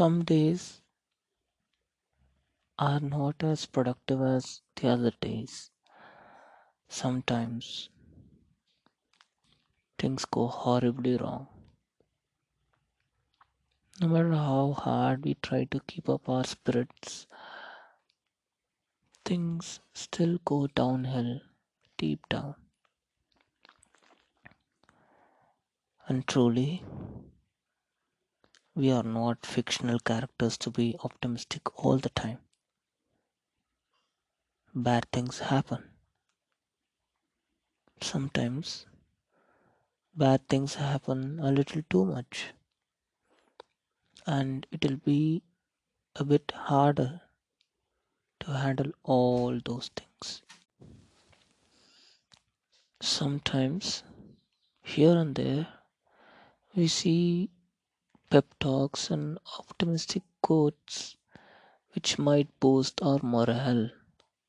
Some days are not as productive as the other days. Sometimes things go horribly wrong. No matter how hard we try to keep up our spirits, things still go downhill deep down. And truly, we are not fictional characters to be optimistic all the time. Bad things happen. Sometimes bad things happen a little too much, and it'll be a bit harder to handle all those things. Sometimes, here and there, we see pep talks and optimistic quotes which might boost our morale,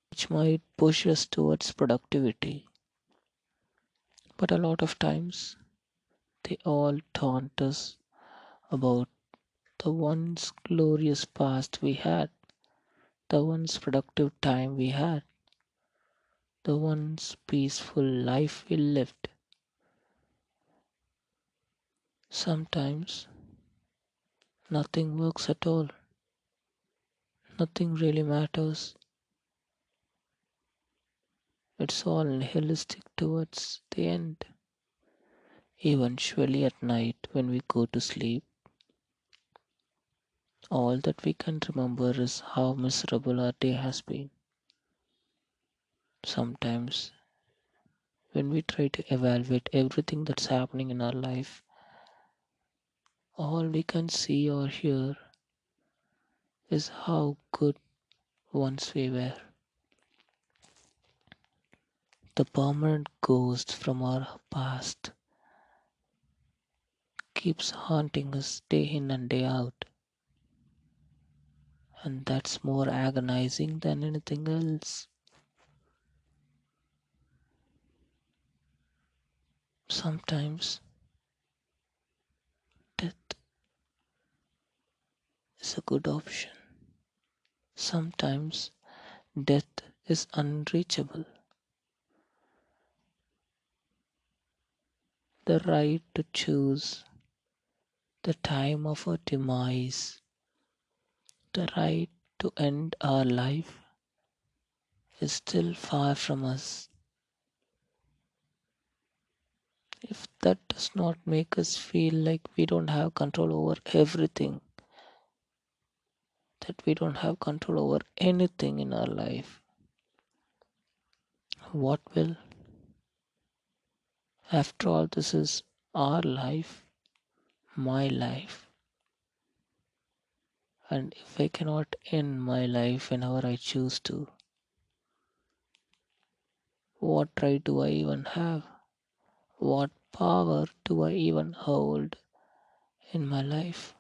which might push us towards productivity. But a lot of times, they all taunt us about the once glorious past we had, the once productive time we had, the once peaceful life we lived. Sometimes nothing works at all. Nothing really matters. It's all nihilistic towards the end. Eventually, at night, when we go to sleep, all that we can remember is how miserable our day has been. Sometimes, when we try to evaluate everything that's happening in our life, all we can see or hear is how good once we were. The permanent ghost from our past keeps haunting us day in and day out. And that's more agonizing than anything else. Sometimes death is a good option. Sometimes death is unreachable. The right to choose the time of our demise, the right to end our life is still far from us. If that does not make us feel like we don't have control over everything, that we don't have control over anything in our life, what will? After all, this is our life, my life. And if I cannot end my life whenever I choose to, what right do I even have? What power do I even hold in my life?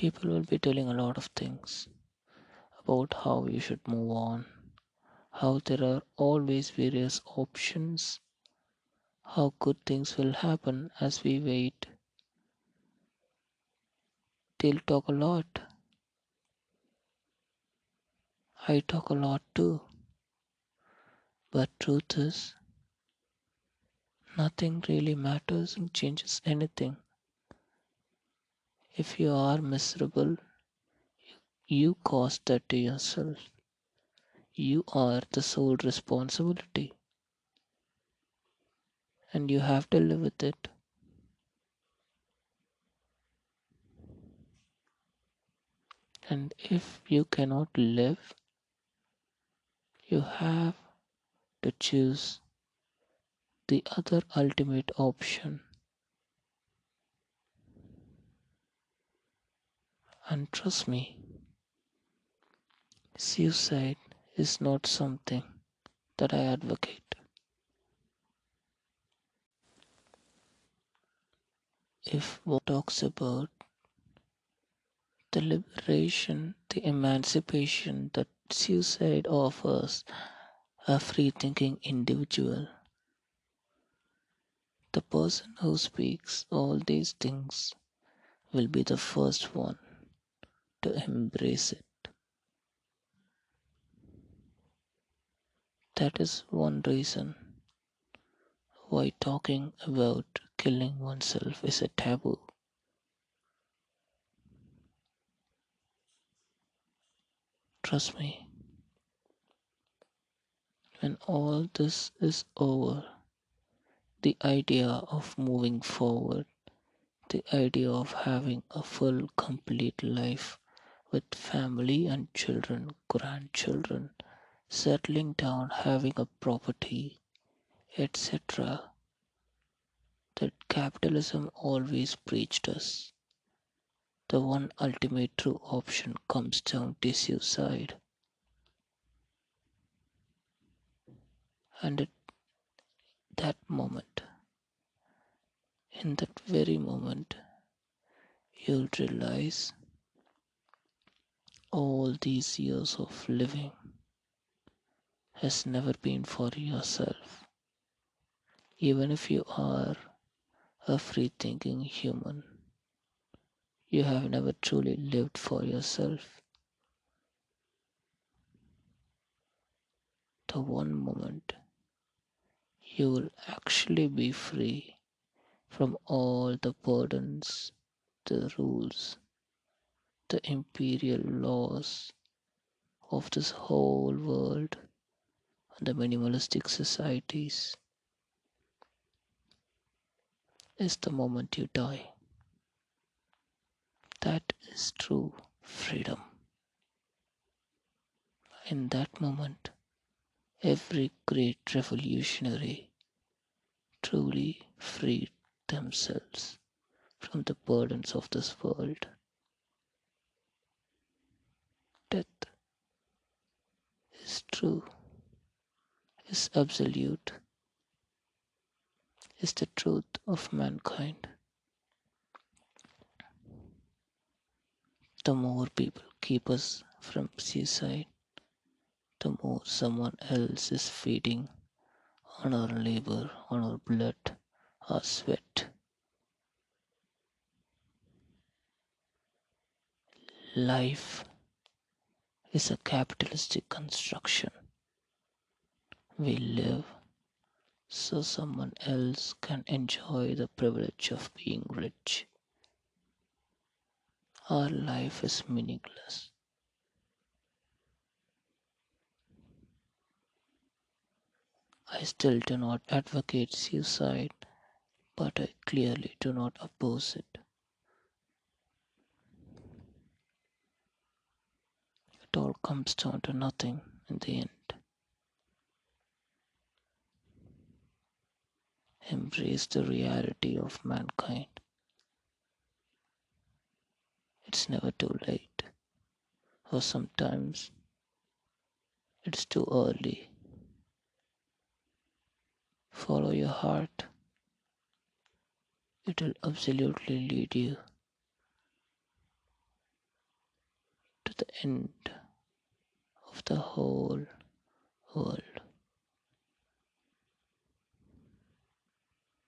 People will be telling a lot of things about how you should move on, how there are always various options, how good things will happen as we wait. They'll talk a lot. I talk a lot too. But truth is, nothing really matters and changes anything. If you are miserable, you caused that to yourself. You are the sole responsibility. And you have to live with it. And if you cannot live, you have to choose the other ultimate option. And trust me, suicide is not something that I advocate. If one talks about the liberation, the emancipation that suicide offers a free thinking individual, The person who speaks all these things will be the first one to embrace it. That is one reason why talking about killing oneself is a taboo. Trust me, when all this is over, the idea of moving forward, the idea of having a full, complete life with family and children, grandchildren, settling down, having a property, etc., that capitalism always preached us. The one ultimate true option comes down to suicide. And at that moment, in that very moment, you'll realize all these years of living has never been for yourself. Even if you are a free thinking human, you have never truly lived for yourself. The one moment you will actually be free from all the burdens, the rules, the imperial laws of this whole world and the minimalistic societies is the moment you die. That is true freedom. In that moment, every great revolutionary truly freed themselves from the burdens of this world. Death is true, is absolute, is the truth of mankind. The more people keep us from suicide, the more someone else is feeding on our labor, on our blood, our sweat. Life is a capitalistic construction. We live so someone else can enjoy the privilege of being rich. Our life is meaningless. I still do not advocate suicide, but I clearly do not oppose it. It all comes down to nothing in the end. Embrace the reality of mankind. It's never too late, or sometimes it's too early. Follow your heart. It will absolutely lead you to the end of the whole world.